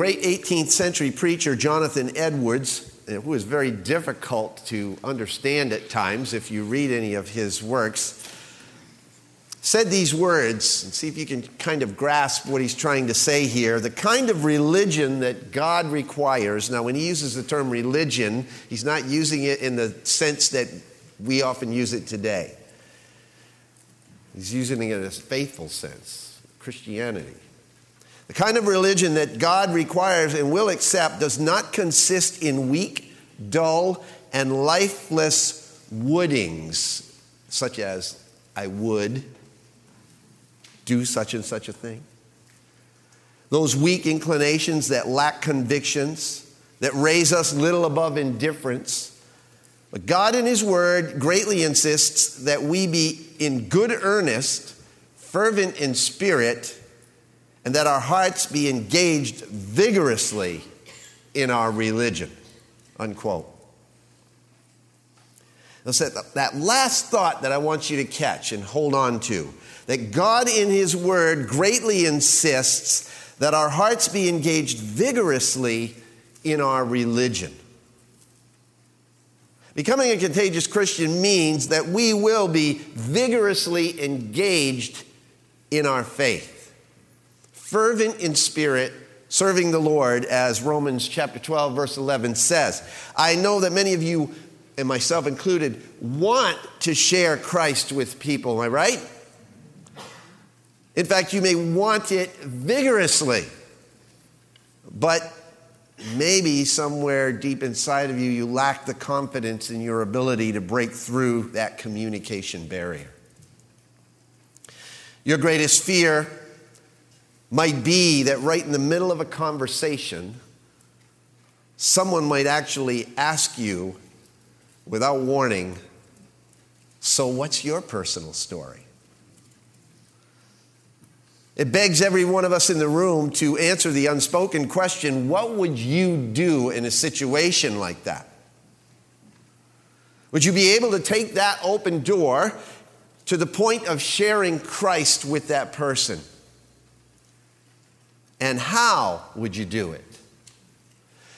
great 18th century preacher, Jonathan Edwards, uh, who is very difficult to understand at times if you read any of his works, said these words, and see if you can kind of grasp what he's trying to say here. The kind of religion that God requires, now, when he uses the term religion, he's not using it in the sense that we often use it today. He's using it in a faithful sense, Christianity. The kind of religion that God requires and will accept does not consist in weak, dull, and lifeless wouldings, such as I would do such and such a thing. Those weak inclinations that lack convictions, that raise us little above indifference. But God in His Word greatly insists that we be in good earnest, fervent in spirit, and that our hearts be engaged vigorously in our religion. Unquote. That last thought that I want you to catch and hold on to that God in His Word greatly insists that our hearts be engaged vigorously in our religion. Becoming a contagious Christian means that we will be vigorously engaged in our faith, fervent in spirit, serving the Lord, as Romans chapter 12, verse 11 says. I know that many of you, and myself included, want to share Christ with people, am I right? In fact, you may want it vigorously, but maybe somewhere deep inside of you, you lack the confidence in your ability to break through that communication barrier. Your greatest fear might be that right in the middle of a conversation, someone might actually ask you without warning, So, what's your personal story? It begs every one of us in the room to answer the unspoken question what would you do in a situation like that? Would you be able to take that open door to the point of sharing Christ with that person? And how would you do it?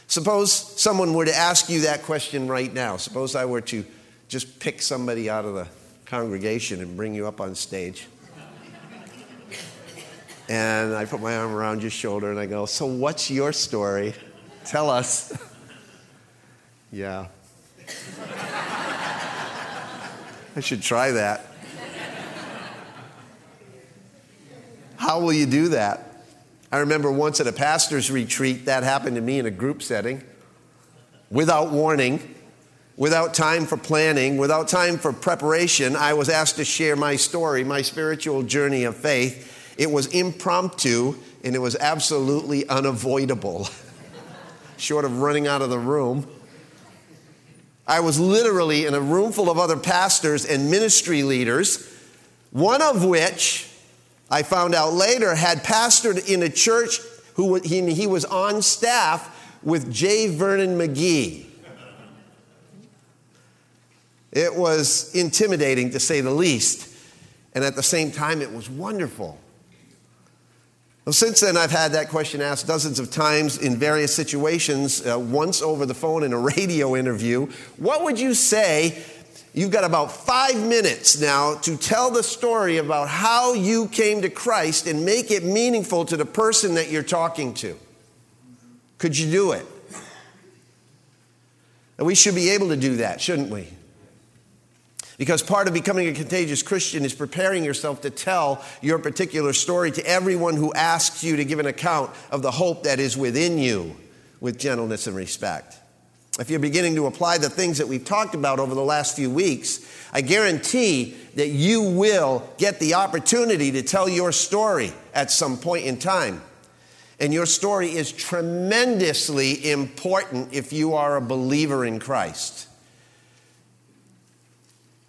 Suppose someone were to ask you that question right now. Suppose I were to just pick somebody out of the congregation and bring you up on stage. And I put my arm around your shoulder and I go, So, what's your story? Tell us. yeah. I should try that. How will you do that? I remember once at a pastor's retreat, that happened to me in a group setting without warning, without time for planning, without time for preparation. I was asked to share my story, my spiritual journey of faith. It was impromptu and it was absolutely unavoidable, short of running out of the room. I was literally in a room full of other pastors and ministry leaders, one of which I found out later had pastored in a church who he, he was on staff with J. Vernon McGee. It was intimidating to say the least. And at the same time, it was wonderful. Well, since then, I've had that question asked dozens of times in various situations, uh, once over the phone in a radio interview. What would you say? You've got about five minutes now to tell the story about how you came to Christ and make it meaningful to the person that you're talking to. Could you do it? And we should be able to do that, shouldn't we? Because part of becoming a contagious Christian is preparing yourself to tell your particular story to everyone who asks you to give an account of the hope that is within you with gentleness and respect. If you're beginning to apply the things that we've talked about over the last few weeks, I guarantee that you will get the opportunity to tell your story at some point in time. And your story is tremendously important if you are a believer in Christ.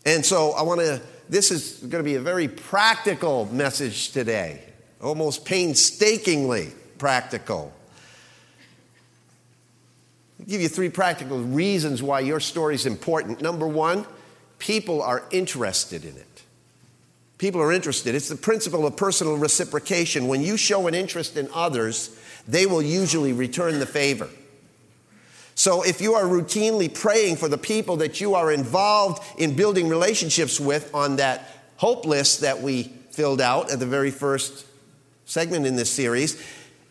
And so I want to, this is going to be a very practical message today, almost painstakingly practical. Give you three practical reasons why your story is important. Number one, people are interested in it. People are interested. It's the principle of personal reciprocation. When you show an interest in others, they will usually return the favor. So if you are routinely praying for the people that you are involved in building relationships with on that hope list that we filled out at the very first segment in this series,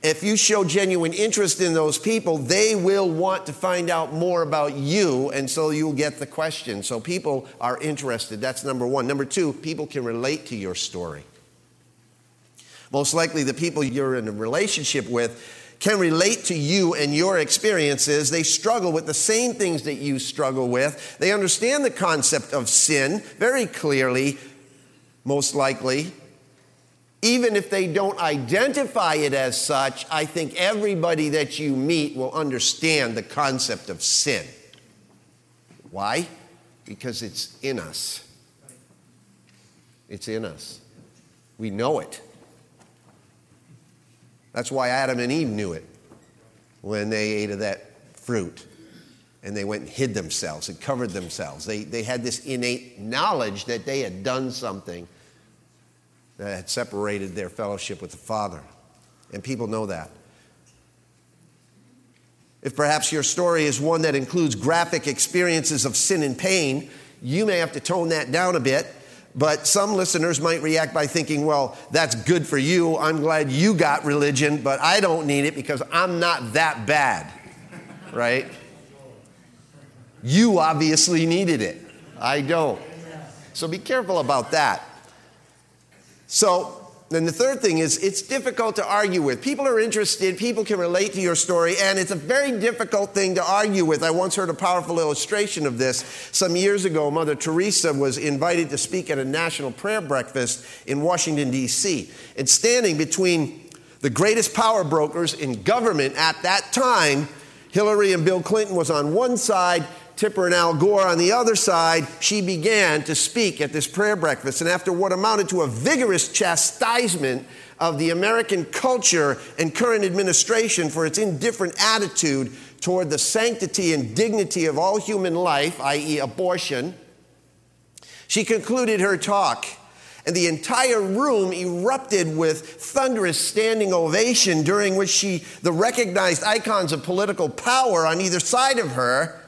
if you show genuine interest in those people, they will want to find out more about you, and so you'll get the question. So people are interested. That's number one. Number two, people can relate to your story. Most likely, the people you're in a relationship with can relate to you and your experiences. They struggle with the same things that you struggle with. They understand the concept of sin very clearly, most likely. Even if they don't identify it as such, I think everybody that you meet will understand the concept of sin. Why? Because it's in us. It's in us. We know it. That's why Adam and Eve knew it when they ate of that fruit and they went and hid themselves and covered themselves. They, they had this innate knowledge that they had done something that had separated their fellowship with the Father. And people know that. If perhaps your story is one that includes graphic experiences of sin and pain, you may have to tone that down a bit but some listeners might react by thinking, well, that's good for you. I'm glad you got religion, but I don't need it because I'm not that bad, right? You obviously needed it. I don't. So be careful about that. So, then the third thing is it's difficult to argue with. People are interested, people can relate to your story, and it's a very difficult thing to argue with. I once heard a powerful illustration of this. Some years ago, Mother Teresa was invited to speak at a national prayer breakfast in Washington, D.C. And standing between the greatest power brokers in government at that time, Hillary and Bill Clinton was on one side, Tipper and Al Gore on the other side, she began to speak at this prayer breakfast. And after what amounted to a vigorous chastisement of the American culture and current administration for its indifferent attitude toward the sanctity and dignity of all human life, i.e., abortion, she concluded her talk. And the entire room erupted with thunderous standing ovation, during which she, the recognized icons of political power on either side of her,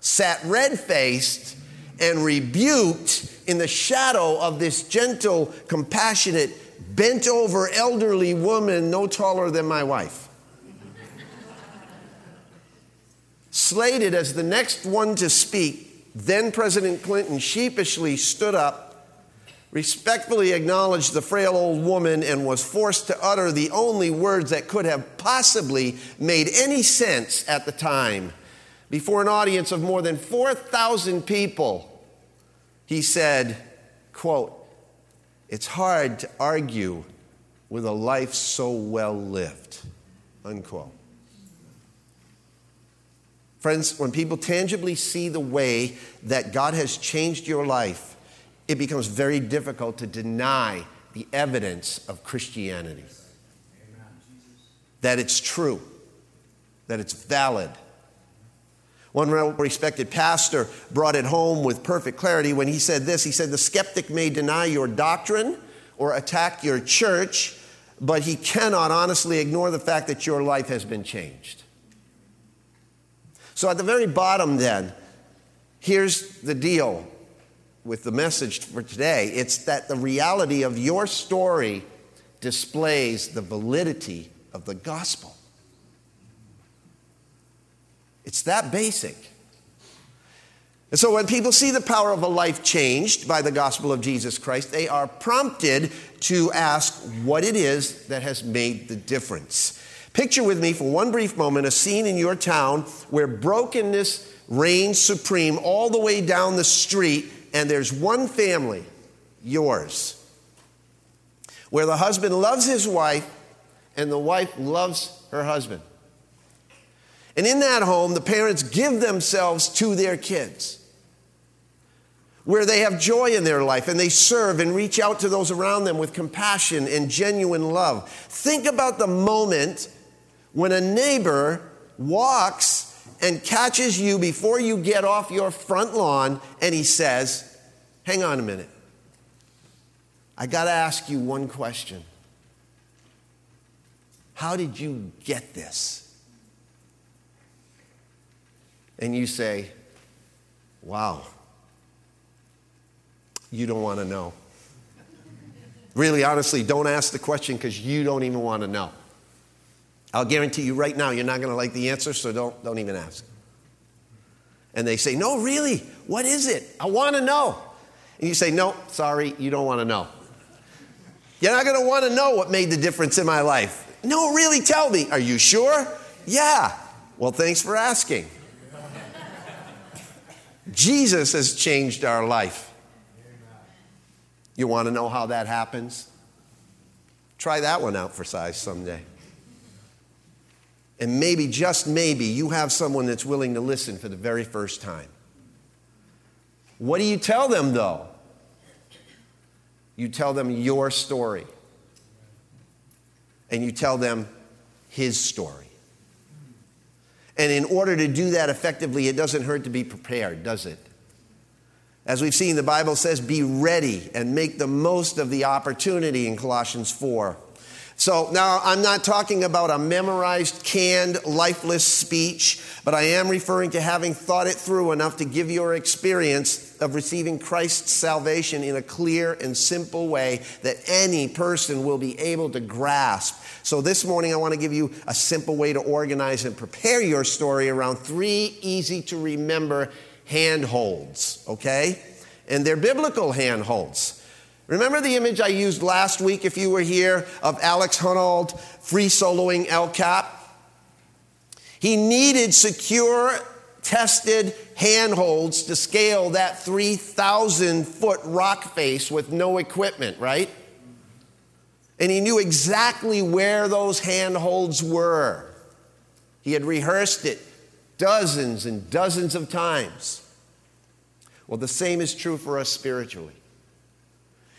sat red faced and rebuked in the shadow of this gentle, compassionate, bent over elderly woman no taller than my wife. Slated as the next one to speak, then President Clinton sheepishly stood up, respectfully acknowledged the frail old woman, and was forced to utter the only words that could have possibly made any sense at the time before an audience of more than 4,000 people, he said, quote, it's hard to argue with a life so well lived, unquote. Friends, when people tangibly see the way that God has changed your life, it becomes very difficult to deny the evidence of Christianity. That it's true, that it's valid, one well respected pastor brought it home with perfect clarity when he said this. He said, The skeptic may deny your doctrine or attack your church, but he cannot honestly ignore the fact that your life has been changed. So, at the very bottom, then, here's the deal with the message for today it's that the reality of your story displays the validity of the gospel. It's that basic. And so when people see the power of a life changed by the gospel of Jesus Christ, they are prompted to ask what it is that has made the difference. Picture with me for one brief moment a scene in your town where brokenness reigns supreme all the way down the street, and there's one family, yours, where the husband loves his wife and the wife loves her husband. And in that home, the parents give themselves to their kids, where they have joy in their life and they serve and reach out to those around them with compassion and genuine love. Think about the moment when a neighbor walks and catches you before you get off your front lawn and he says, Hang on a minute. I got to ask you one question. How did you get this? And you say, Wow, you don't want to know. Really, honestly, don't ask the question because you don't even want to know. I'll guarantee you right now, you're not going to like the answer, so don't, don't even ask. And they say, No, really? What is it? I want to know. And you say, No, sorry, you don't want to know. You're not going to want to know what made the difference in my life. No, really, tell me. Are you sure? Yeah. Well, thanks for asking. Jesus has changed our life. You want to know how that happens? Try that one out for size someday. And maybe, just maybe, you have someone that's willing to listen for the very first time. What do you tell them, though? You tell them your story. And you tell them his story. And in order to do that effectively, it doesn't hurt to be prepared, does it? As we've seen, the Bible says, be ready and make the most of the opportunity in Colossians 4. So now I'm not talking about a memorized, canned, lifeless speech, but I am referring to having thought it through enough to give your experience of receiving Christ's salvation in a clear and simple way that any person will be able to grasp. So this morning I want to give you a simple way to organize and prepare your story around three easy to remember handholds, okay? And they're biblical handholds. Remember the image I used last week, if you were here, of Alex Honnold free soloing El Cap? He needed secure, tested handholds to scale that 3,000 foot rock face with no equipment, right? And he knew exactly where those handholds were. He had rehearsed it dozens and dozens of times. Well, the same is true for us spiritually.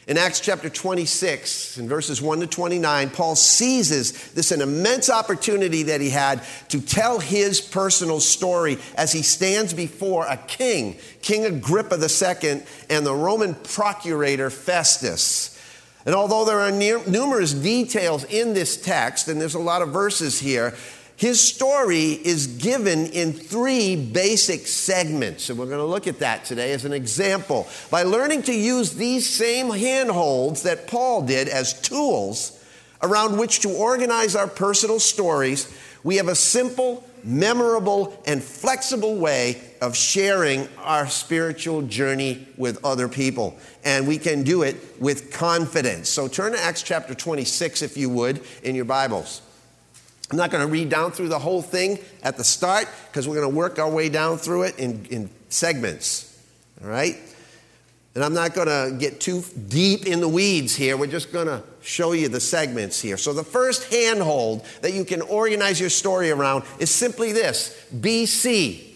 In Acts chapter 26, in verses 1 to 29, Paul seizes this an immense opportunity that he had to tell his personal story as he stands before a king, King Agrippa II, and the Roman procurator Festus. And although there are numerous details in this text, and there's a lot of verses here, his story is given in three basic segments, and we're going to look at that today as an example. By learning to use these same handholds that Paul did as tools around which to organize our personal stories, we have a simple, memorable, and flexible way of sharing our spiritual journey with other people. And we can do it with confidence. So turn to Acts chapter 26, if you would, in your Bibles. I'm not going to read down through the whole thing at the start because we're going to work our way down through it in, in segments. All right? And I'm not going to get too deep in the weeds here. We're just going to show you the segments here. So, the first handhold that you can organize your story around is simply this BC.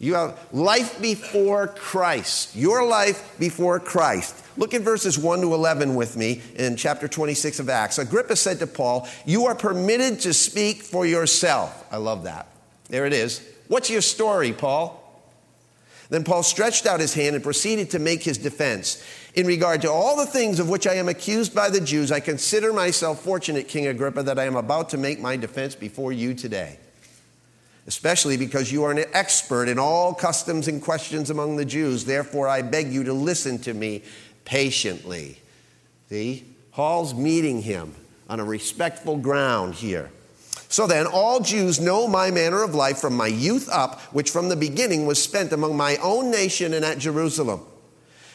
You have life before Christ, your life before Christ. Look at verses 1 to 11 with me in chapter 26 of Acts. Agrippa said to Paul, You are permitted to speak for yourself. I love that. There it is. What's your story, Paul? Then Paul stretched out his hand and proceeded to make his defense. In regard to all the things of which I am accused by the Jews, I consider myself fortunate, King Agrippa, that I am about to make my defense before you today especially because you are an expert in all customs and questions among the Jews. Therefore, I beg you to listen to me patiently. See? Paul's meeting him on a respectful ground here. So then, all Jews know my manner of life from my youth up, which from the beginning was spent among my own nation and at Jerusalem.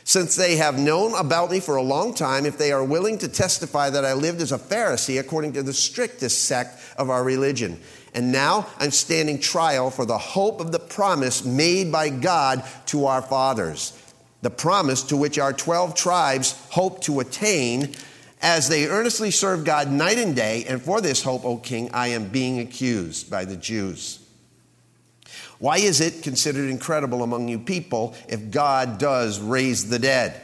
Since they have known about me for a long time, if they are willing to testify that I lived as a Pharisee according to the strictest sect of our religion. And now I'm standing trial for the hope of the promise made by God to our fathers the promise to which our 12 tribes hope to attain as they earnestly serve God night and day. And for this hope, O king, I am being accused by the Jews. Why is it considered incredible among you people if God does raise the dead?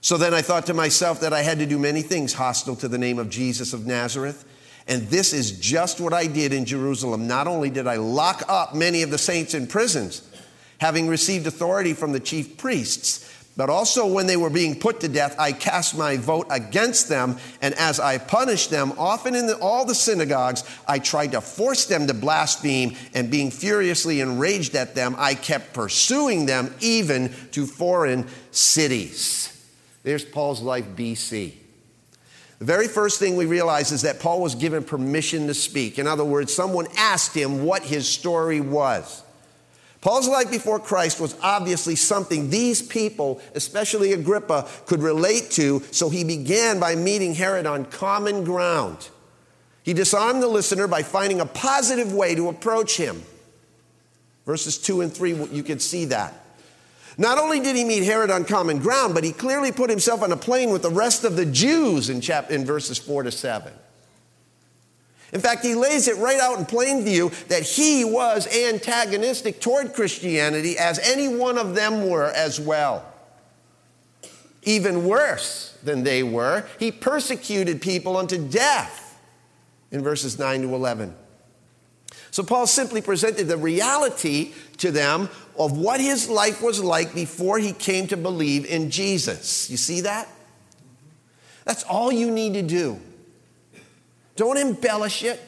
So then I thought to myself that I had to do many things hostile to the name of Jesus of Nazareth. And this is just what I did in Jerusalem. Not only did I lock up many of the saints in prisons, having received authority from the chief priests. But also, when they were being put to death, I cast my vote against them. And as I punished them, often in the, all the synagogues, I tried to force them to blaspheme. And being furiously enraged at them, I kept pursuing them even to foreign cities. There's Paul's life BC. The very first thing we realize is that Paul was given permission to speak. In other words, someone asked him what his story was. Paul's life before Christ was obviously something these people, especially Agrippa, could relate to, so he began by meeting Herod on common ground. He disarmed the listener by finding a positive way to approach him. Verses 2 and 3, you can see that. Not only did he meet Herod on common ground, but he clearly put himself on a plane with the rest of the Jews in, chap- in verses 4 to 7. In fact, he lays it right out in plain view that he was antagonistic toward Christianity, as any one of them were as well. Even worse than they were, he persecuted people unto death in verses 9 to 11. So Paul simply presented the reality to them of what his life was like before he came to believe in Jesus. You see that? That's all you need to do. Don't embellish it.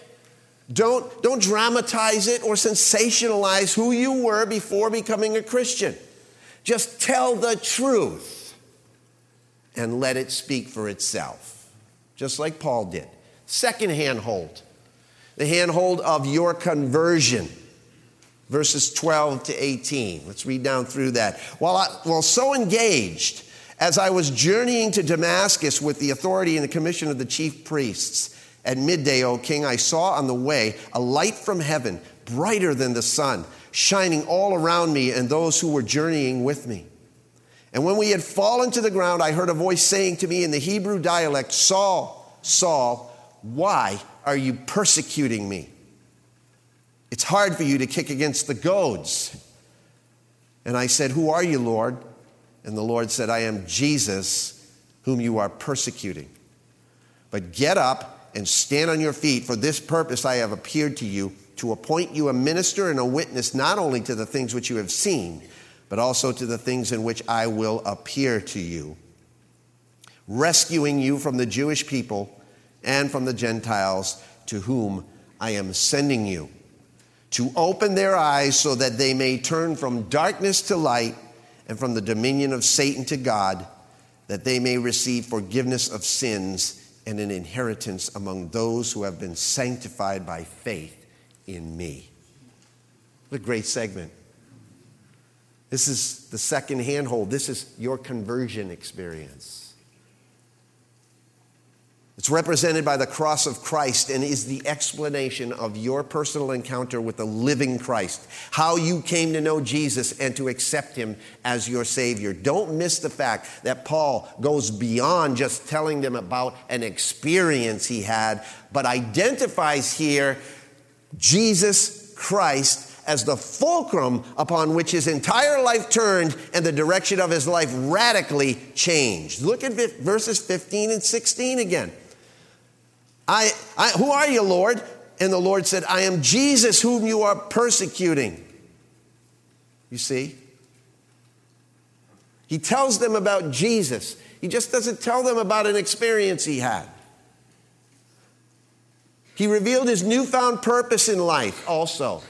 Don't, don't dramatize it or sensationalize who you were before becoming a Christian. Just tell the truth and let it speak for itself, just like Paul did. Second handhold, the handhold of your conversion. Verses 12 to 18. Let's read down through that. While, I, while so engaged, as I was journeying to Damascus with the authority and the commission of the chief priests, at midday, O king, I saw on the way a light from heaven, brighter than the sun, shining all around me and those who were journeying with me. And when we had fallen to the ground, I heard a voice saying to me in the Hebrew dialect, Saul, Saul, why are you persecuting me? It's hard for you to kick against the goads. And I said, Who are you, Lord? And the Lord said, I am Jesus, whom you are persecuting. But get up and stand on your feet. For this purpose I have appeared to you, to appoint you a minister and a witness not only to the things which you have seen, but also to the things in which I will appear to you, rescuing you from the Jewish people and from the Gentiles to whom I am sending you, to open their eyes so that they may turn from darkness to light and from the dominion of Satan to God, that they may receive forgiveness of sins and an inheritance among those who have been sanctified by faith in me. What a great segment. This is the second handhold. This is your conversion experience. It's represented by the cross of Christ and is the explanation of your personal encounter with the living Christ, how you came to know Jesus and to accept him as your Savior. Don't miss the fact that Paul goes beyond just telling them about an experience he had, but identifies here Jesus Christ as the fulcrum upon which his entire life turned and the direction of his life radically changed. Look at verses 15 and 16 again. I, I, who are you, Lord? And the Lord said, I am Jesus whom you are persecuting. You see? He tells them about Jesus. He just doesn't tell them about an experience he had. He revealed his newfound purpose in life also.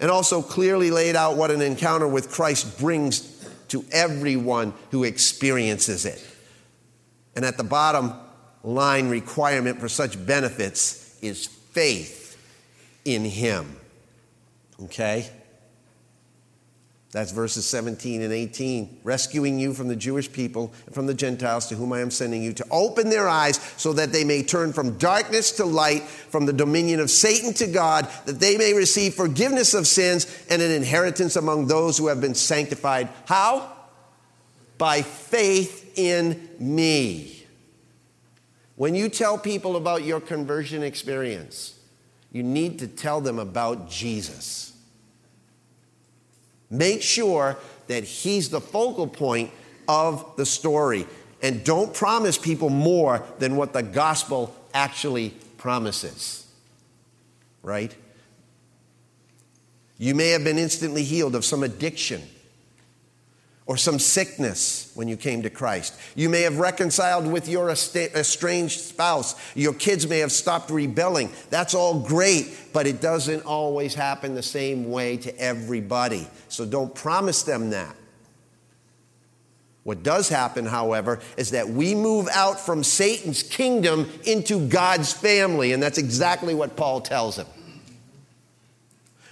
And also clearly laid out what an encounter with Christ brings to everyone who experiences it. And at the bottom, line requirement for such benefits is faith in Him. Okay? That's verses 17 and 18. Rescuing you from the Jewish people and from the Gentiles to whom I am sending you, to open their eyes so that they may turn from darkness to light, from the dominion of Satan to God, that they may receive forgiveness of sins and an inheritance among those who have been sanctified. How? By faith in me. When you tell people about your conversion experience, you need to tell them about Jesus. Make sure that he's the focal point of the story. And don't promise people more than what the gospel actually promises. Right? You may have been instantly healed of some addiction or some sickness when you came to Christ. You may have reconciled with your estranged spouse. Your kids may have stopped rebelling. That's all great, but it doesn't always happen the same way to everybody. So don't promise them that. What does happen, however, is that we move out from Satan's kingdom into God's family, and that's exactly what Paul tells him.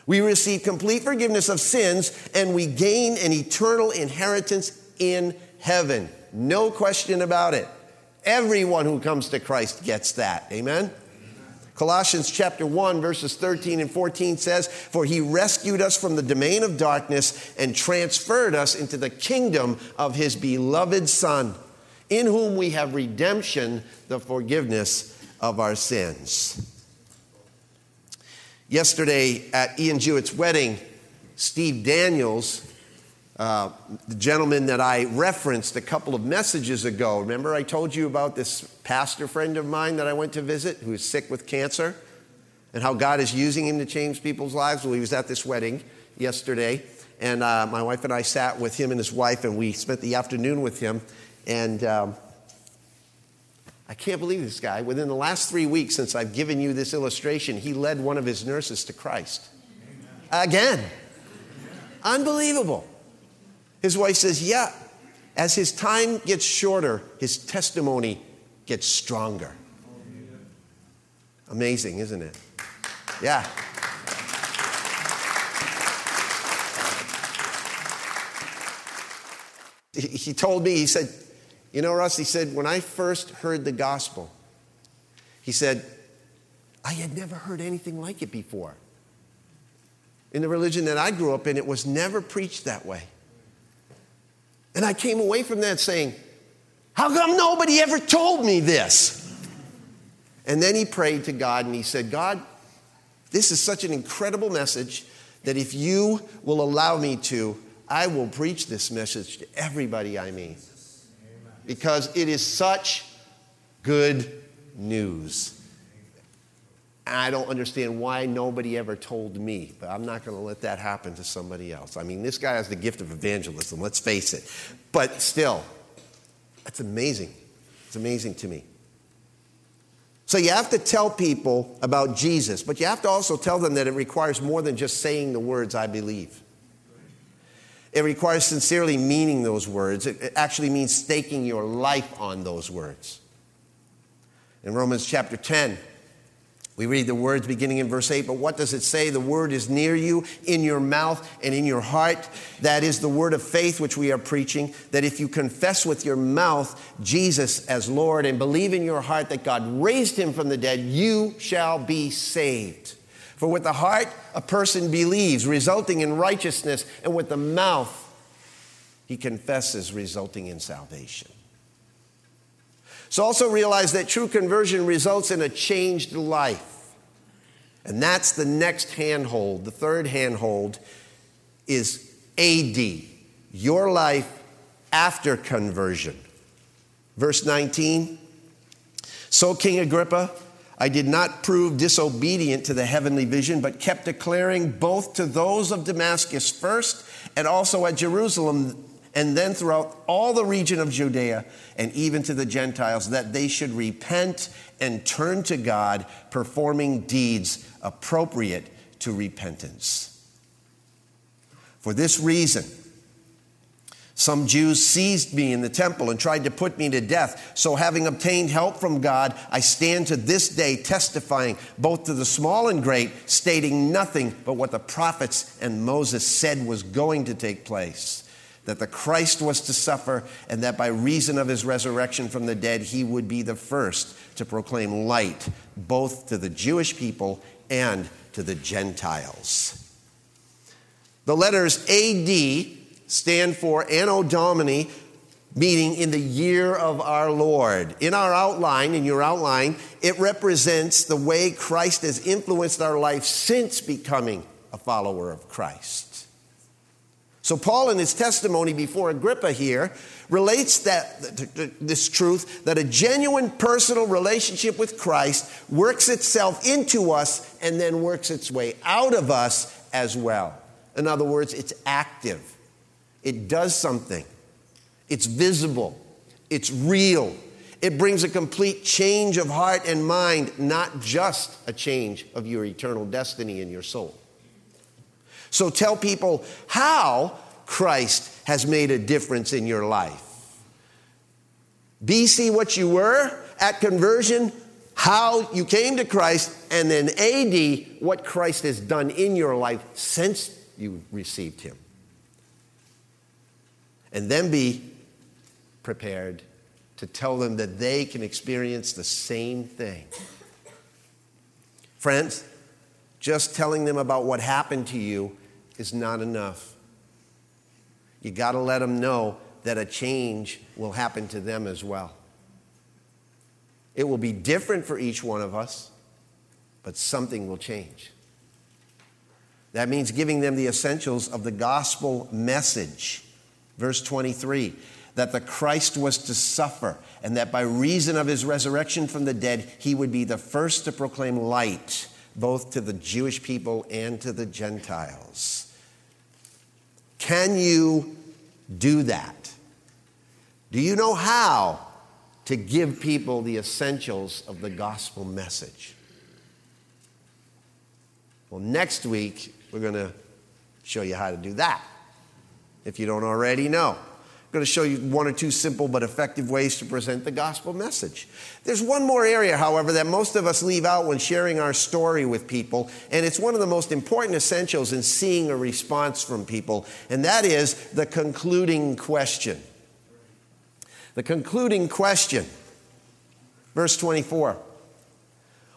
We receive complete forgiveness of sins and we gain an eternal inheritance in heaven. No question about it. Everyone who comes to Christ gets that. Amen? Colossians chapter 1 verses 13 and 14 says, "For he rescued us from the domain of darkness and transferred us into the kingdom of his beloved son, in whom we have redemption, the forgiveness of our sins." Yesterday at Ian Jewett's wedding, Steve Daniels, uh, the gentleman that I referenced a couple of messages ago, remember I told you about this pastor friend of mine that I went to visit who is sick with cancer and how God is using him to change people's lives? Well, he was at this wedding yesterday, and uh, my wife and I sat with him and his wife, and we spent the afternoon with him. And um, I can't believe this guy. Within the last three weeks since I've given you this illustration, he led one of his nurses to Christ. Again. Unbelievable. His wife says, Yeah, as his time gets shorter, his testimony gets stronger. Amazing, isn't it? Yeah. He told me, he said, you know, Russ, he said, when I first heard the gospel, he said, I had never heard anything like it before. In the religion that I grew up in, it was never preached that way. And I came away from that saying, How come nobody ever told me this? And then he prayed to God and he said, God, this is such an incredible message that if you will allow me to, I will preach this message to everybody I meet because it is such good news. I don't understand why nobody ever told me, but I'm not going to let that happen to somebody else. I mean, this guy has the gift of evangelism, let's face it. But still, that's amazing. It's amazing to me. So you have to tell people about Jesus, but you have to also tell them that it requires more than just saying the words, I believe. It requires sincerely meaning those words. It actually means staking your life on those words. In Romans chapter 10, we read the words beginning in verse 8, but what does it say? The word is near you, in your mouth and in your heart. That is the word of faith which we are preaching. That if you confess with your mouth Jesus as Lord and believe in your heart that God raised him from the dead, you shall be saved. For with the heart a person believes, resulting in righteousness, and with the mouth he confesses, resulting in salvation. So also realize that true conversion results in a changed life. And that's the next handhold. The third handhold is AD, your life after conversion. Verse 19 So, King Agrippa, I did not prove disobedient to the heavenly vision, but kept declaring both to those of Damascus first and also at Jerusalem and then throughout all the region of Judea and even to the Gentiles that they should repent and turn to God, performing deeds appropriate to repentance. For this reason, some Jews seized me in the temple and tried to put me to death. So, having obtained help from God, I stand to this day testifying both to the small and great, stating nothing but what the prophets and Moses said was going to take place that the Christ was to suffer, and that by reason of his resurrection from the dead, he would be the first to proclaim light both to the Jewish people and to the Gentiles. The letters AD stand for Anno Domini, meaning in the year of our Lord. In our outline, in your outline, it represents the way Christ has influenced our life since becoming a follower of Christ. So, Paul, in his testimony before Agrippa here, relates that, this truth that a genuine personal relationship with Christ works itself into us and then works its way out of us as well. In other words, it's active. It does something, it's visible, it's real. It brings a complete change of heart and mind, not just a change of your eternal destiny in your soul. So tell people how Christ has made a difference in your life. BC, what you were at conversion, how you came to Christ, and then AD, what Christ has done in your life since you received Him. And then be prepared to tell them that they can experience the same thing. Friends, just telling them about what happened to you is not enough. You got to let them know that a change will happen to them as well. It will be different for each one of us, but something will change. That means giving them the essentials of the gospel message. Verse 23 that the Christ was to suffer, and that by reason of his resurrection from the dead, he would be the first to proclaim light both to the Jewish people and to the Gentiles. Can you do that? Do you know how to give people the essentials of the gospel message? Well, next week, we're going to show you how to do that if you don't already know. I'm going to show you one or two simple but effective ways to present the gospel message. There's one more area, however, that most of us leave out when sharing our story with people, and it's one of the most important essentials in seeing a response from people, and that is the concluding question. The concluding question, verse 24.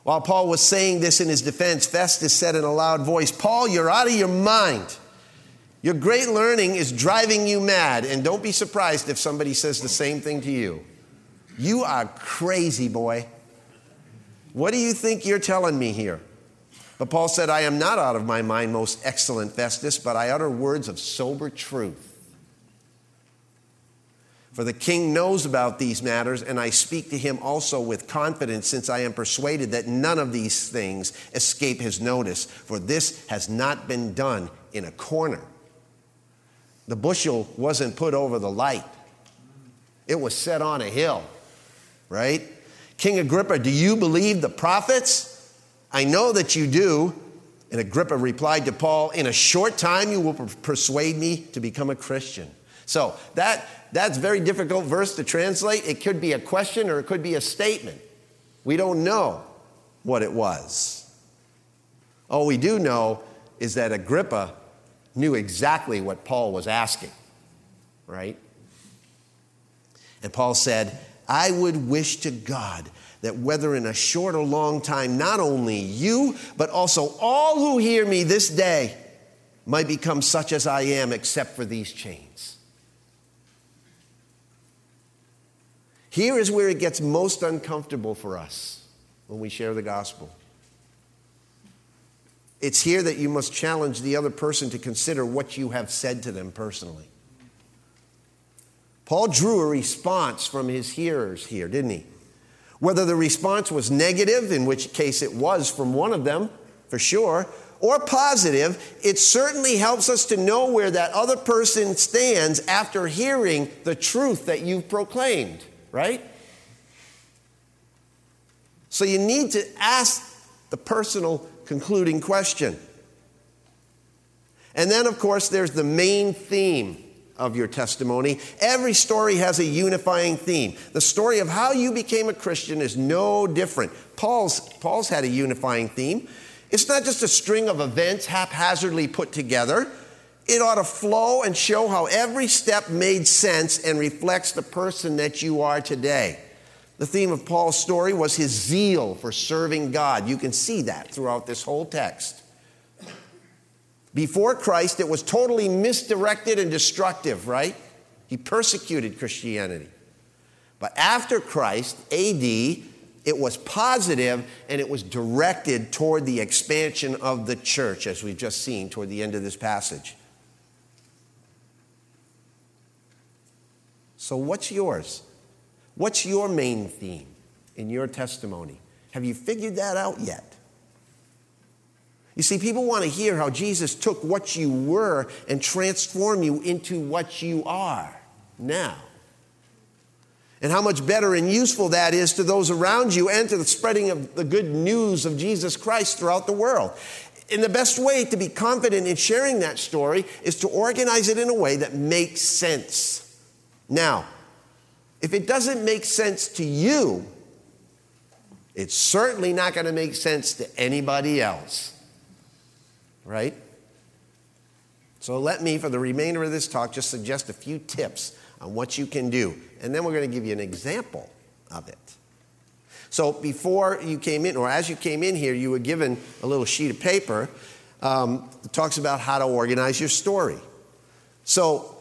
While Paul was saying this in his defense, Festus said in a loud voice, Paul, you're out of your mind. Your great learning is driving you mad, and don't be surprised if somebody says the same thing to you. You are crazy, boy. What do you think you're telling me here? But Paul said, I am not out of my mind, most excellent Festus, but I utter words of sober truth. For the king knows about these matters, and I speak to him also with confidence, since I am persuaded that none of these things escape his notice, for this has not been done in a corner. The bushel wasn't put over the light, it was set on a hill, right? King Agrippa, do you believe the prophets? I know that you do. And Agrippa replied to Paul, In a short time you will persuade me to become a Christian. So that, that's very difficult verse to translate. It could be a question or it could be a statement. We don't know what it was. All we do know is that Agrippa knew exactly what Paul was asking, right? And Paul said, I would wish to God that whether in a short or long time, not only you, but also all who hear me this day might become such as I am, except for these chains. Here is where it gets most uncomfortable for us when we share the gospel. It's here that you must challenge the other person to consider what you have said to them personally. Paul drew a response from his hearers here, didn't he? Whether the response was negative, in which case it was from one of them, for sure, or positive, it certainly helps us to know where that other person stands after hearing the truth that you've proclaimed right? So you need to ask the personal concluding question. And then, of course, there's the main theme of your testimony. Every story has a unifying theme. The story of how you became a Christian is no different. Paul's, Paul's had a unifying theme. It's not just a string of events haphazardly put together. It ought to flow and show how every step made sense and reflects the person that you are today. The theme of Paul's story was his zeal for serving God. You can see that throughout this whole text. Before Christ, it was totally misdirected and destructive, right? He persecuted Christianity. But after Christ, AD, it was positive and it was directed toward the expansion of the church, as we've just seen toward the end of this passage. So, what's yours? What's your main theme in your testimony? Have you figured that out yet? You see, people want to hear how Jesus took what you were and transformed you into what you are now. And how much better and useful that is to those around you and to the spreading of the good news of Jesus Christ throughout the world. And the best way to be confident in sharing that story is to organize it in a way that makes sense. Now, if it doesn't make sense to you, it's certainly not going to make sense to anybody else right? So let me, for the remainder of this talk, just suggest a few tips on what you can do. And then we're going to give you an example of it. So before you came in, or as you came in here, you were given a little sheet of paper um, that talks about how to organize your story. So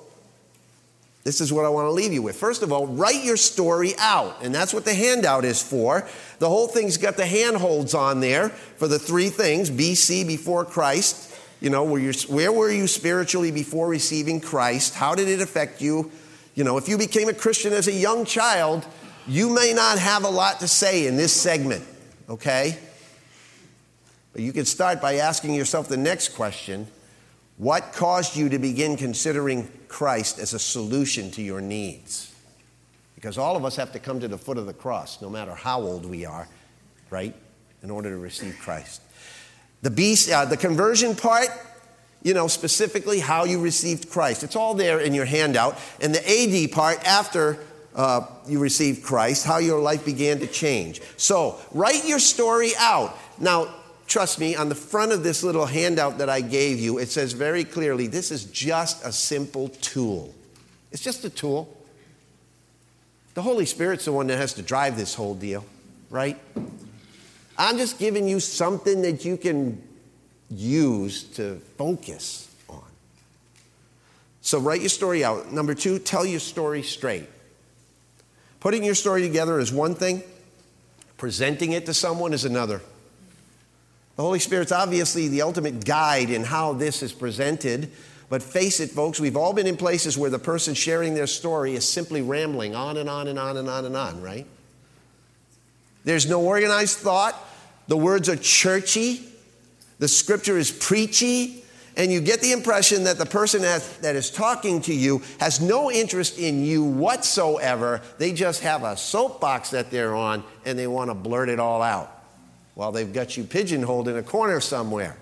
this is what I want to leave you with. First of all, write your story out. And that's what the handout is for. The whole thing's got the handholds on there for the three things BC, before Christ. You know, where, where were you spiritually before receiving Christ? How did it affect you? You know, if you became a Christian as a young child, you may not have a lot to say in this segment, okay? But you can start by asking yourself the next question What caused you to begin considering Christ as a solution to your needs. Because all of us have to come to the foot of the cross, no matter how old we are, right, in order to receive Christ. The, beast, uh, the conversion part, you know, specifically how you received Christ. It's all there in your handout. And the AD part, after uh, you received Christ, how your life began to change. So, write your story out. Now, trust me, on the front of this little handout that I gave you, it says very clearly this is just a simple tool. It's just a tool. The Holy Spirit's the one that has to drive this whole deal, right? I'm just giving you something that you can use to focus on. So write your story out. Number two, tell your story straight. Putting your story together is one thing, presenting it to someone is another. The Holy Spirit's obviously the ultimate guide in how this is presented. But face it, folks, we've all been in places where the person sharing their story is simply rambling on and on and on and on and on, right? There's no organized thought. The words are churchy. The scripture is preachy. And you get the impression that the person that is talking to you has no interest in you whatsoever. They just have a soapbox that they're on and they want to blurt it all out while they've got you pigeonholed in a corner somewhere.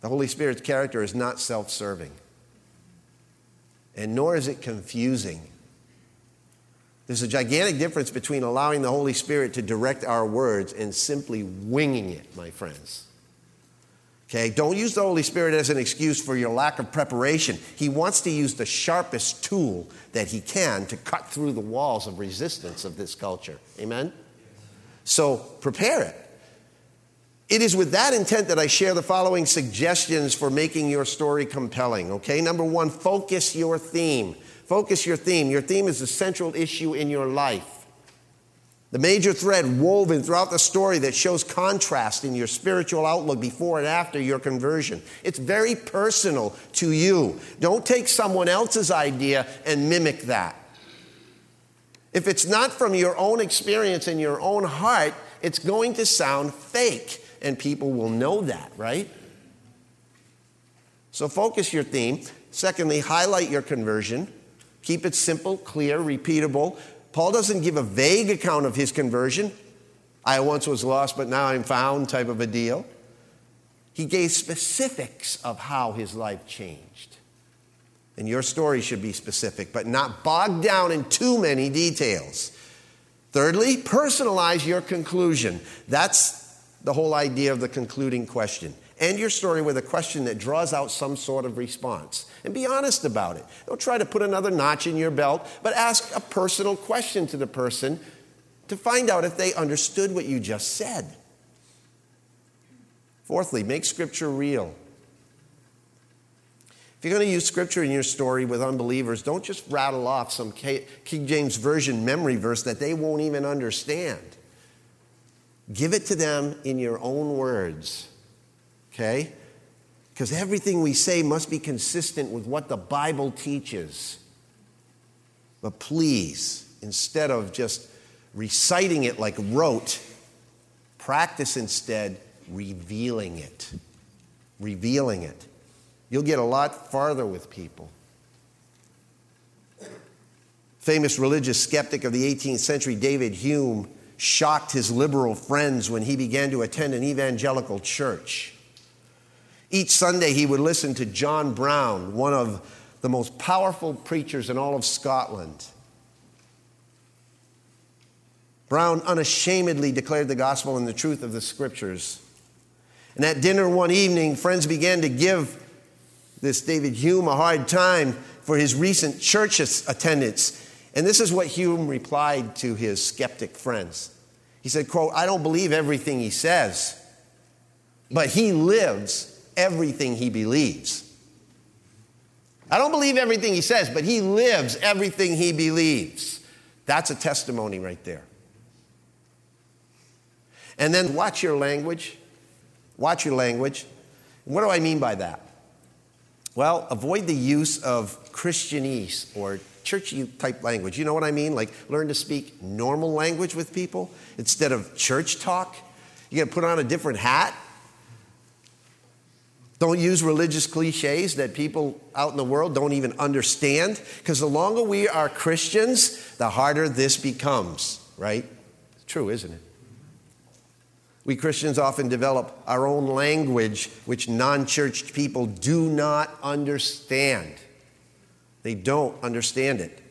The Holy Spirit's character is not self serving, and nor is it confusing. There's a gigantic difference between allowing the Holy Spirit to direct our words and simply winging it, my friends. Okay, don't use the Holy Spirit as an excuse for your lack of preparation. He wants to use the sharpest tool that he can to cut through the walls of resistance of this culture. Amen? So prepare it. It is with that intent that I share the following suggestions for making your story compelling. Okay, number one, focus your theme. Focus your theme. Your theme is the central issue in your life. The major thread woven throughout the story that shows contrast in your spiritual outlook before and after your conversion. It's very personal to you. Don't take someone else's idea and mimic that. If it's not from your own experience and your own heart, it's going to sound fake, and people will know that, right? So focus your theme. Secondly, highlight your conversion. Keep it simple, clear, repeatable. Paul doesn't give a vague account of his conversion. I once was lost, but now I'm found type of a deal. He gave specifics of how his life changed. And your story should be specific, but not bogged down in too many details. Thirdly, personalize your conclusion. That's the whole idea of the concluding question. End your story with a question that draws out some sort of response and be honest about it. Don't try to put another notch in your belt, but ask a personal question to the person to find out if they understood what you just said. Fourthly, make Scripture real. If you're going to use Scripture in your story with unbelievers, don't just rattle off some King James Version memory verse that they won't even understand. Give it to them in your own words, okay? Because everything we say must be consistent with what the Bible teaches. But please, instead of just reciting it like rote, Practice instead revealing it. Revealing it. You'll get a lot farther with people. Famous religious skeptic of the 18th century, David Hume, shocked his liberal friends when he began to attend an evangelical church. Each Sunday, he would listen to John Brown, one of the most powerful preachers in all of Scotland. Brown unashamedly declared the gospel and the truth of the scriptures. And at dinner one evening, friends began to give this David Hume a hard time for his recent church attendance. And this is what Hume replied to his skeptic friends. He said, quote, I don't believe everything he says, but he lives everything he believes. I don't believe everything he says, but he lives everything he believes. That's a testimony right there. And then watch your language. Watch your language. What do I mean by that? Well, avoid the use of Christianese or churchy type language. You know what I mean? Like learn to speak normal language with people instead of church talk. You got to put on a different hat. Don't use religious cliches that people out in the world don't even understand. Because the longer we are Christians, the harder this becomes, right? It's true, isn't it? We Christians often develop our own language which non church people do not understand. They don't understand it.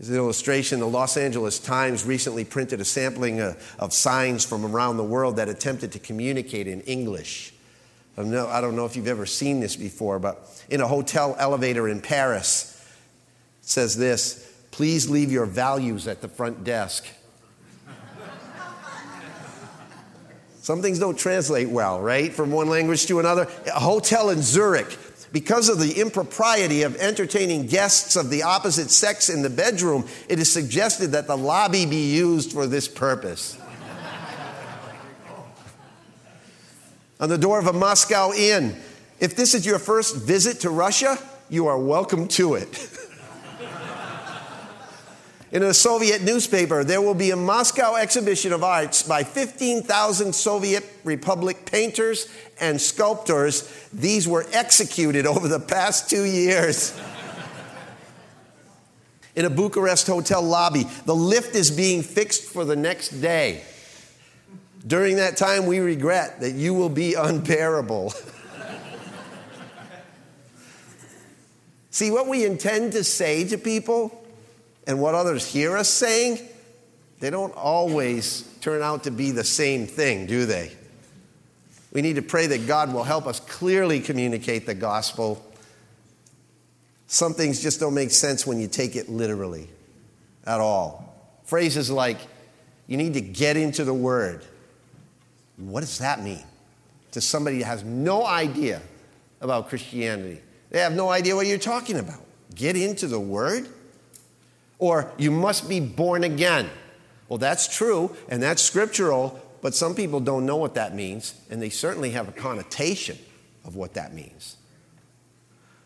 As an illustration, the Los Angeles Times recently printed a sampling uh, of signs from around the world that attempted to communicate in English. I don't, know, I don't know if you've ever seen this before, but in a hotel elevator in Paris, it says this Please leave your values at the front desk. Some things don't translate well, right? From one language to another. A hotel in Zurich, because of the impropriety of entertaining guests of the opposite sex in the bedroom, it is suggested that the lobby be used for this purpose. On the door of a Moscow inn, if this is your first visit to Russia, you are welcome to it. In a Soviet newspaper, there will be a Moscow exhibition of arts by 15,000 Soviet Republic painters and sculptors. These were executed over the past two years. In a Bucharest hotel lobby, the lift is being fixed for the next day. During that time, we regret that you will be unbearable. See, what we intend to say to people and what others hear us saying, they don't always turn out to be the same thing, do they? We need to pray that God will help us clearly communicate the gospel. Some things just don't make sense when you take it literally at all. Phrases like, you need to get into the word. What does that mean? To somebody who has no idea about Christianity, they have no idea what you're talking about. Get into the word? Or you must be born again. Well, that's true and that's scriptural, but some people don't know what that means, and they certainly have a connotation of what that means.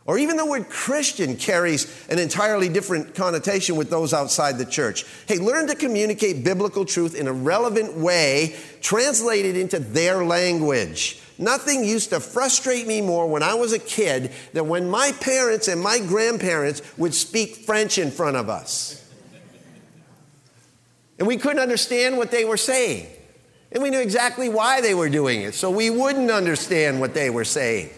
Or even the word Christian carries an entirely different connotation with those outside the church. Hey, learn to communicate biblical truth in a relevant way, translated into their language. Nothing used to frustrate me more when I was a kid than when my parents and my grandparents would speak French in front of us. And we couldn't understand what they were saying. And we knew exactly why they were doing it, so we wouldn't understand what they were saying.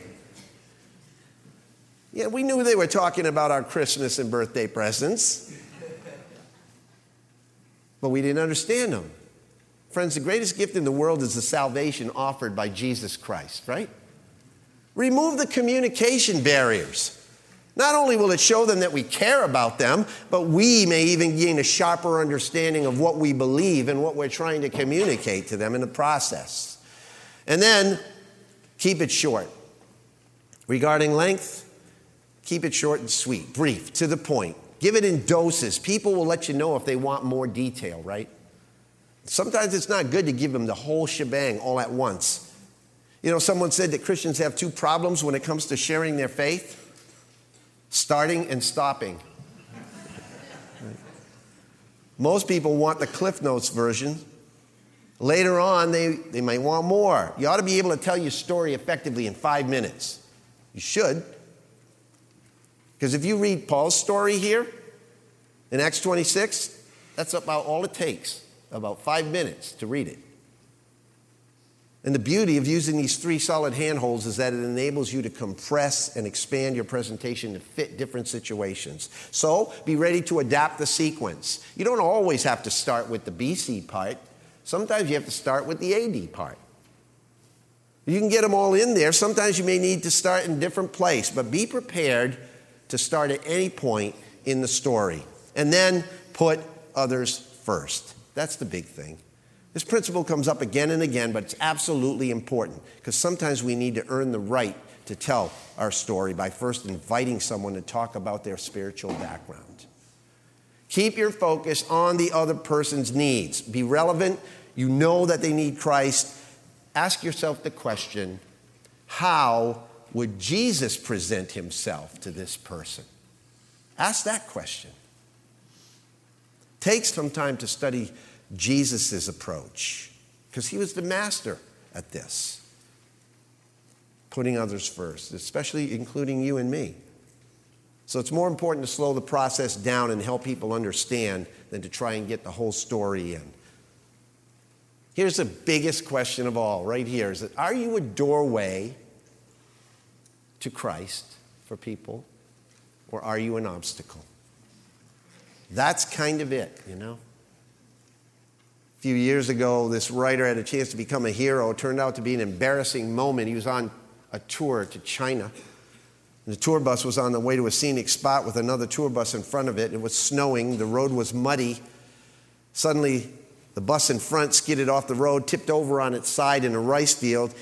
Yeah, we knew they were talking about our Christmas and birthday presents, but we didn't understand them. Friends, the greatest gift in the world is the salvation offered by Jesus Christ, right? Remove the communication barriers. Not only will it show them that we care about them, but we may even gain a sharper understanding of what we believe and what we're trying to communicate to them in the process. And then keep it short. Regarding length, keep it short and sweet, brief, to the point. Give it in doses. People will let you know if they want more detail, right? Sometimes it's not good to give them the whole shebang all at once. You know, someone said that Christians have two problems when it comes to sharing their faith starting and stopping. Most people want the Cliff Notes version, Later on, they, they might want more. You ought to be able to tell your story effectively in five minutes. You should. Because if you read Paul's story here in Acts 26, that's about all it takes, about five minutes to read it. And the beauty of using these three solid handholds is that it enables you to compress and expand your presentation to fit different situations. So be ready to adapt the sequence. You don't always have to start with the BC part, sometimes you have to start with the AD part. You can get them all in there. Sometimes you may need to start in a different place, but be prepared to start at any point in the story. And then put others first. That's the big thing. This principle comes up again and again, but it's absolutely important because sometimes we need to earn the right to tell our story by first inviting someone to talk about their spiritual background. Keep your focus on the other person's needs. Be relevant. You know that they need Christ. Ask yourself the question how would Jesus present himself to this person? Ask that question. Take some time to study Jesus' approach because he was the master at this. Putting others first, especially including you and me. So it's more important to slow the process down and help people understand than to try and get the whole story in. Here's the biggest question of all, right here is that are you a doorway to Christ for people, or are you an obstacle? That's kind of it, you know? A few years ago, this writer had a chance to become a hero. It turned out to be an embarrassing moment. He was on a tour to China. And The tour bus was on the way to a scenic spot with another tour bus in front of it. It was snowing, the road was muddy. Suddenly, the bus in front skidded off the road, tipped over on its side in a rice field.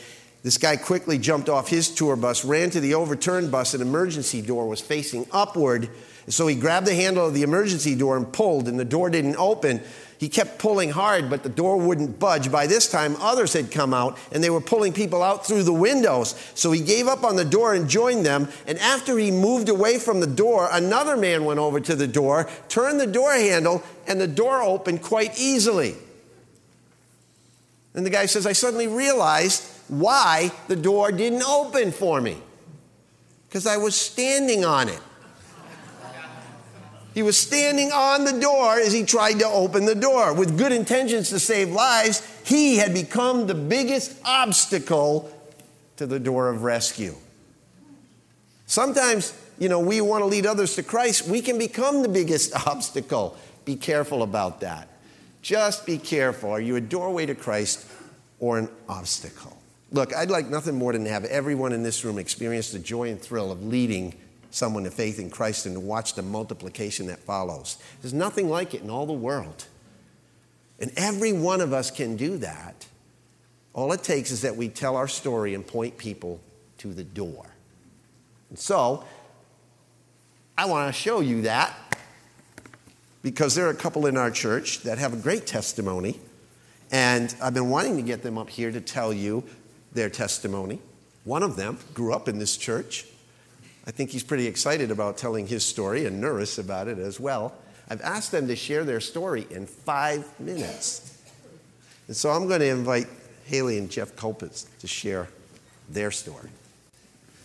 This guy quickly jumped off his tour bus, ran to the overturned bus. An emergency door was facing upward. So he grabbed the handle of the emergency door and pulled, and the door didn't open. He kept pulling hard, but the door wouldn't budge. By this time, others had come out and they were pulling people out through the windows. So he gave up on the door and joined them. And after he moved away from the door, another man went over to the door, turned the door handle, and the door opened quite easily. And the guy says, I suddenly realized why the door didn't open for me because I was standing on it. He was standing on the door as he tried to open the door. With good intentions to save lives, he had become the biggest obstacle to the door of rescue. Sometimes, you know, we want to lead others to Christ, we can become the biggest obstacle. Be careful about that. Just be careful. Are you a doorway to Christ or an obstacle? Look, I'd like nothing more than to have everyone in this room experience the joy and thrill of leading someone to faith in Christ and to watch the multiplication that follows. There's nothing like it in all the world. And every one of us can do that. All it takes is that we tell our story and point people to the door. And so, I want to show you that because there are a couple in our church that have a great testimony. And I've been wanting to get them up here to tell you their testimony. One of them grew up in this church. I think he's pretty excited about telling his story and nervous about it as well. I've asked them to share their story in five minutes. And so I'm going to invite Haley and Jeff Colpitts to share their story.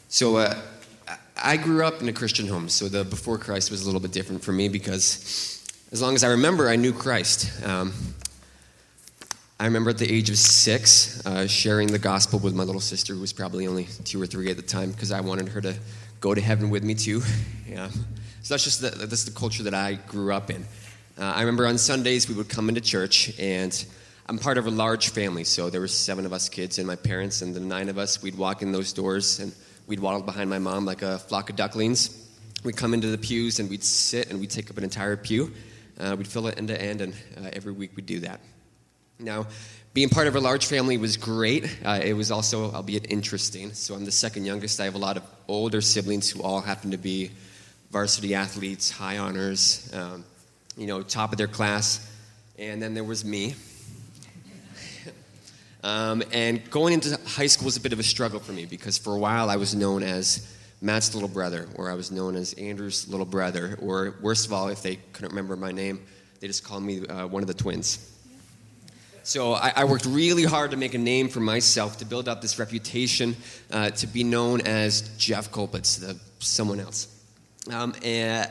So uh, I grew up in a Christian home, so the before Christ was a little bit different for me because as long as I remember, I knew Christ. Um, I remember at the age of six uh, sharing the gospel with my little sister, who was probably only two or three at the time, because I wanted her to go to heaven with me too. yeah. So that's just the, that's the culture that I grew up in. Uh, I remember on Sundays we would come into church, and I'm part of a large family, so there were seven of us kids and my parents, and the nine of us. We'd walk in those doors, and we'd waddle behind my mom like a flock of ducklings. We'd come into the pews, and we'd sit, and we'd take up an entire pew. Uh, we'd fill it end to end, and uh, every week we'd do that. Now, being part of a large family was great. Uh, it was also, albeit interesting. So I'm the second youngest. I have a lot of older siblings who all happen to be varsity athletes, high honors, um, you know, top of their class. And then there was me. um, and going into high school was a bit of a struggle for me because for a while I was known as Matt's little brother, or I was known as Andrew's little brother, or worst of all, if they couldn't remember my name, they just called me uh, one of the twins. So I, I, worked really hard to make a name for myself, to build up this reputation, uh, to be known as Jeff Colpitts, the someone else. Um, and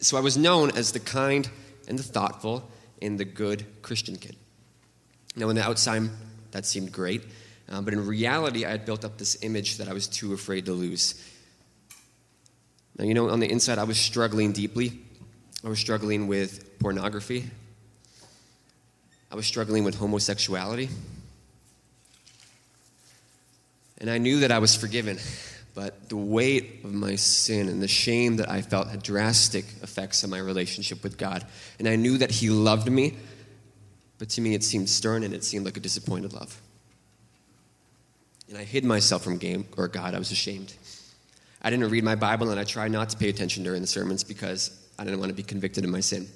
so I was known as the kind and the thoughtful and the good Christian kid. Now, on the outside, that seemed great, um, but in reality, I had built up this image that I was too afraid to lose. Now, you know, on the inside, I was struggling deeply. I was struggling with pornography. I was struggling with homosexuality. And I knew that I was forgiven, but the weight of my sin and the shame that I felt had drastic effects on my relationship with God. And I knew that He loved me, but to me it seemed stern and it seemed like a disappointed love. And I hid myself from game or God. I was ashamed. I didn't read my Bible and I tried not to pay attention during the sermons because I didn't want to be convicted of my sin.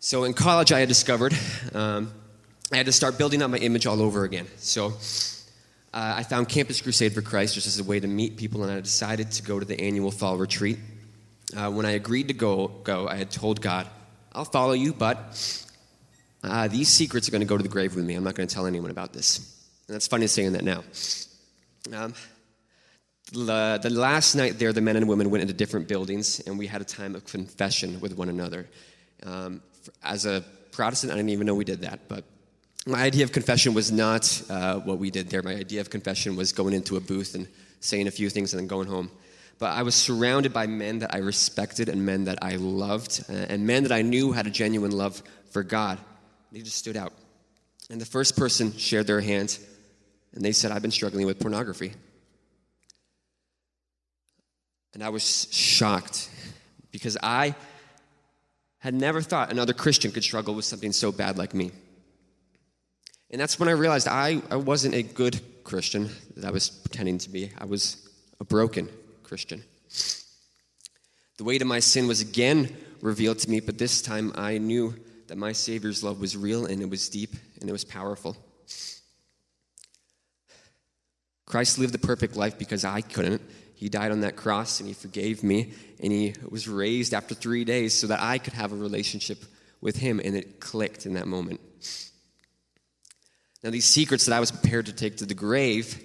So in college, I had discovered um, I had to start building up my image all over again. So uh, I found Campus Crusade for Christ just as a way to meet people, and I decided to go to the annual fall retreat. Uh, when I agreed to go, go, I had told God, I'll follow you, but uh, these secrets are going to go to the grave with me. I'm not going to tell anyone about this. And that's funny saying that now. Um, the, the last night there, the men and women went into different buildings, and we had a time of confession with one another. Um, as a Protestant, I didn't even know we did that, but my idea of confession was not uh, what we did there. My idea of confession was going into a booth and saying a few things and then going home. But I was surrounded by men that I respected and men that I loved uh, and men that I knew had a genuine love for God. They just stood out. And the first person shared their hand and they said, I've been struggling with pornography. And I was shocked because I had never thought another Christian could struggle with something so bad like me. And that's when I realized I, I wasn't a good Christian that I was pretending to be. I was a broken Christian. The weight of my sin was again revealed to me, but this time I knew that my Savior's love was real and it was deep and it was powerful. Christ lived the perfect life because I couldn't. He died on that cross and he forgave me and he was raised after three days so that I could have a relationship with him, and it clicked in that moment. Now, these secrets that I was prepared to take to the grave,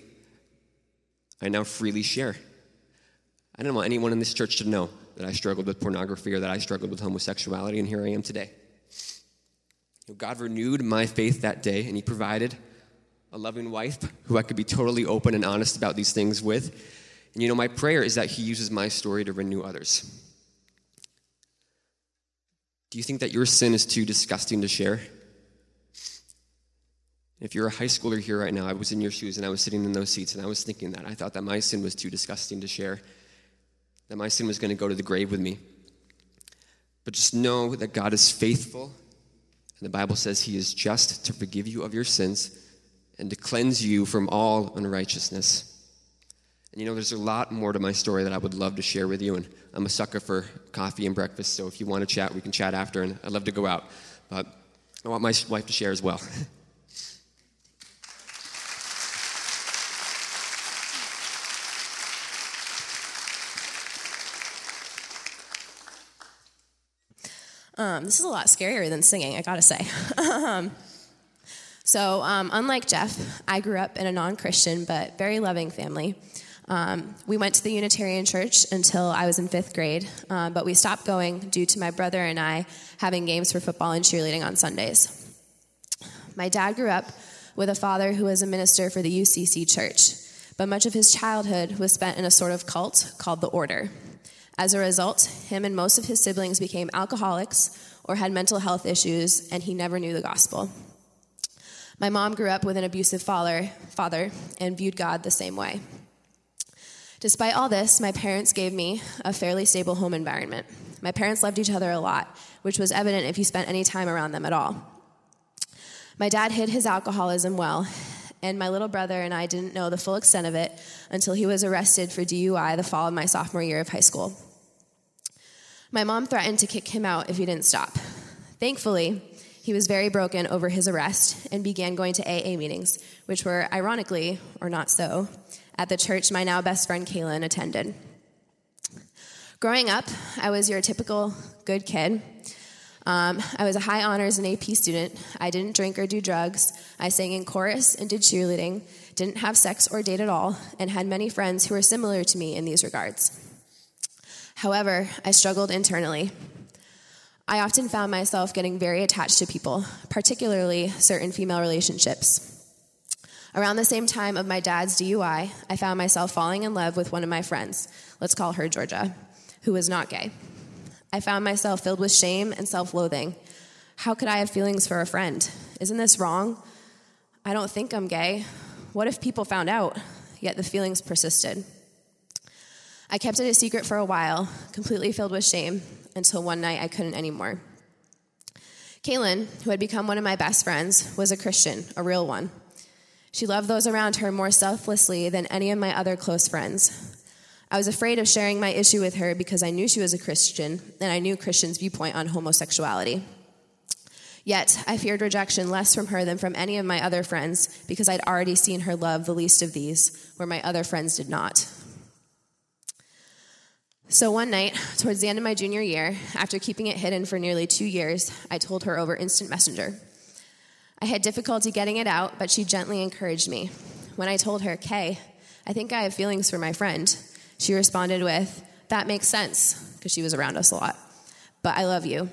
I now freely share. I don't want anyone in this church to know that I struggled with pornography or that I struggled with homosexuality, and here I am today. God renewed my faith that day, and He provided a loving wife who I could be totally open and honest about these things with. And you know, my prayer is that He uses my story to renew others. Do you think that your sin is too disgusting to share? If you're a high schooler here right now, I was in your shoes and I was sitting in those seats and I was thinking that. I thought that my sin was too disgusting to share, that my sin was going to go to the grave with me. But just know that God is faithful, and the Bible says He is just to forgive you of your sins and to cleanse you from all unrighteousness. And you know, there's a lot more to my story that I would love to share with you. And I'm a sucker for coffee and breakfast, so if you want to chat, we can chat after. And I'd love to go out. But I want my wife to share as well. Um, this is a lot scarier than singing, I gotta say. um, so, um, unlike Jeff, I grew up in a non Christian but very loving family. Um, we went to the Unitarian Church until I was in fifth grade, uh, but we stopped going due to my brother and I having games for football and cheerleading on Sundays. My dad grew up with a father who was a minister for the UCC Church, but much of his childhood was spent in a sort of cult called the Order. As a result, him and most of his siblings became alcoholics or had mental health issues, and he never knew the gospel. My mom grew up with an abusive father, father and viewed God the same way. Despite all this, my parents gave me a fairly stable home environment. My parents loved each other a lot, which was evident if you spent any time around them at all. My dad hid his alcoholism well, and my little brother and I didn't know the full extent of it until he was arrested for DUI the fall of my sophomore year of high school. My mom threatened to kick him out if he didn't stop. Thankfully, he was very broken over his arrest and began going to AA meetings, which were, ironically, or not so, at the church my now best friend Kaylin attended. Growing up, I was your typical good kid. Um, I was a high honors and AP student. I didn't drink or do drugs. I sang in chorus and did cheerleading, didn't have sex or date at all, and had many friends who were similar to me in these regards. However, I struggled internally. I often found myself getting very attached to people, particularly certain female relationships. Around the same time of my dad's DUI, I found myself falling in love with one of my friends, let's call her Georgia, who was not gay. I found myself filled with shame and self loathing. How could I have feelings for a friend? Isn't this wrong? I don't think I'm gay. What if people found out? Yet the feelings persisted. I kept it a secret for a while, completely filled with shame, until one night I couldn't anymore. Kaylin, who had become one of my best friends, was a Christian, a real one. She loved those around her more selflessly than any of my other close friends. I was afraid of sharing my issue with her because I knew she was a Christian and I knew Christians' viewpoint on homosexuality. Yet, I feared rejection less from her than from any of my other friends because I'd already seen her love the least of these, where my other friends did not. So one night, towards the end of my junior year, after keeping it hidden for nearly two years, I told her over instant messenger. I had difficulty getting it out, but she gently encouraged me. When I told her, Kay, I think I have feelings for my friend, she responded with, That makes sense, because she was around us a lot, but I love you.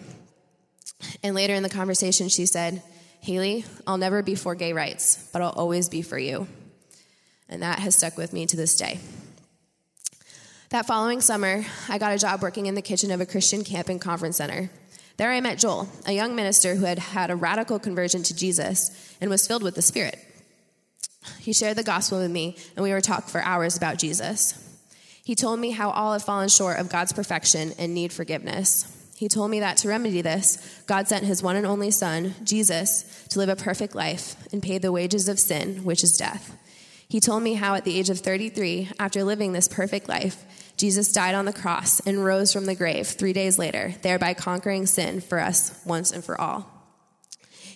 And later in the conversation, she said, Haley, I'll never be for gay rights, but I'll always be for you. And that has stuck with me to this day. That following summer, I got a job working in the kitchen of a Christian camp and conference center. There I met Joel, a young minister who had had a radical conversion to Jesus and was filled with the Spirit. He shared the gospel with me, and we were talking for hours about Jesus. He told me how all have fallen short of God's perfection and need forgiveness. He told me that to remedy this, God sent his one and only Son, Jesus, to live a perfect life and pay the wages of sin, which is death. He told me how at the age of 33, after living this perfect life, Jesus died on the cross and rose from the grave three days later, thereby conquering sin for us once and for all.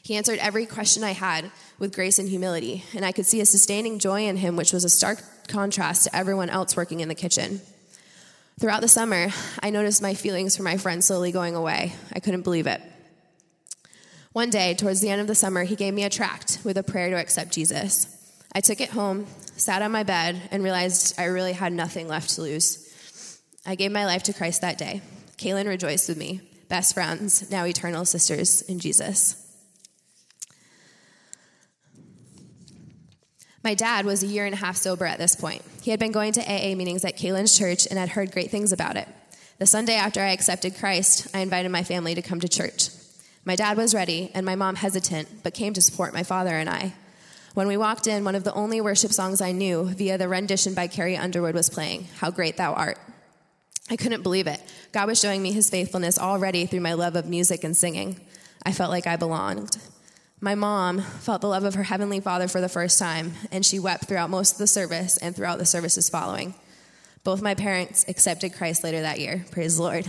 He answered every question I had with grace and humility, and I could see a sustaining joy in him, which was a stark contrast to everyone else working in the kitchen. Throughout the summer, I noticed my feelings for my friend slowly going away. I couldn't believe it. One day, towards the end of the summer, he gave me a tract with a prayer to accept Jesus. I took it home, sat on my bed, and realized I really had nothing left to lose. I gave my life to Christ that day. Kaylin rejoiced with me, best friends, now eternal sisters in Jesus. My dad was a year and a half sober at this point. He had been going to AA meetings at Kaylin's church and had heard great things about it. The Sunday after I accepted Christ, I invited my family to come to church. My dad was ready, and my mom hesitant, but came to support my father and I. When we walked in, one of the only worship songs I knew via the rendition by Carrie Underwood was playing, How Great Thou Art. I couldn't believe it. God was showing me his faithfulness already through my love of music and singing. I felt like I belonged. My mom felt the love of her Heavenly Father for the first time, and she wept throughout most of the service and throughout the services following. Both my parents accepted Christ later that year. Praise the Lord.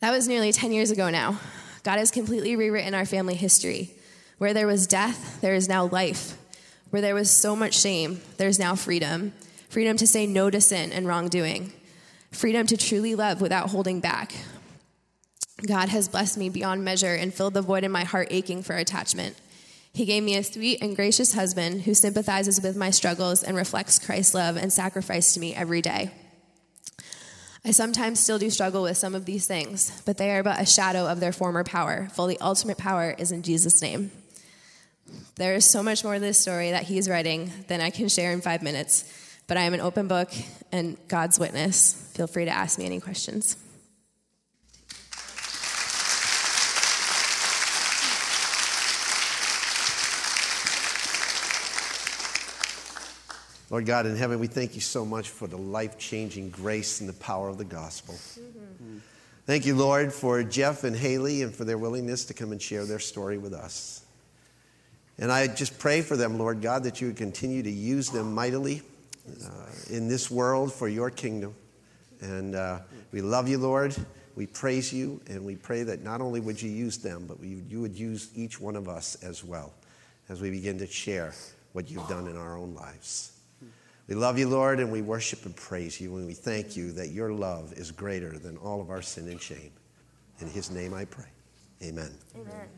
That was nearly 10 years ago now. God has completely rewritten our family history. Where there was death, there is now life. Where there was so much shame, there's now freedom. Freedom to say no to sin and wrongdoing. Freedom to truly love without holding back. God has blessed me beyond measure and filled the void in my heart aching for attachment. He gave me a sweet and gracious husband who sympathizes with my struggles and reflects Christ's love and sacrifice to me every day. I sometimes still do struggle with some of these things, but they are but a shadow of their former power, for the ultimate power is in Jesus' name. There is so much more to this story that he's writing than I can share in five minutes, but I am an open book and God's witness. Feel free to ask me any questions. Lord God in heaven, we thank you so much for the life changing grace and the power of the gospel. Mm-hmm. Thank you, Lord, for Jeff and Haley and for their willingness to come and share their story with us. And I just pray for them, Lord God, that you would continue to use them mightily in this world for your kingdom. And uh, we love you, Lord. We praise you, and we pray that not only would you use them, but we, you would use each one of us as well as we begin to share what you've done in our own lives. We love you, Lord, and we worship and praise you, and we thank you that your love is greater than all of our sin and shame. In his name I pray. Amen. Amen.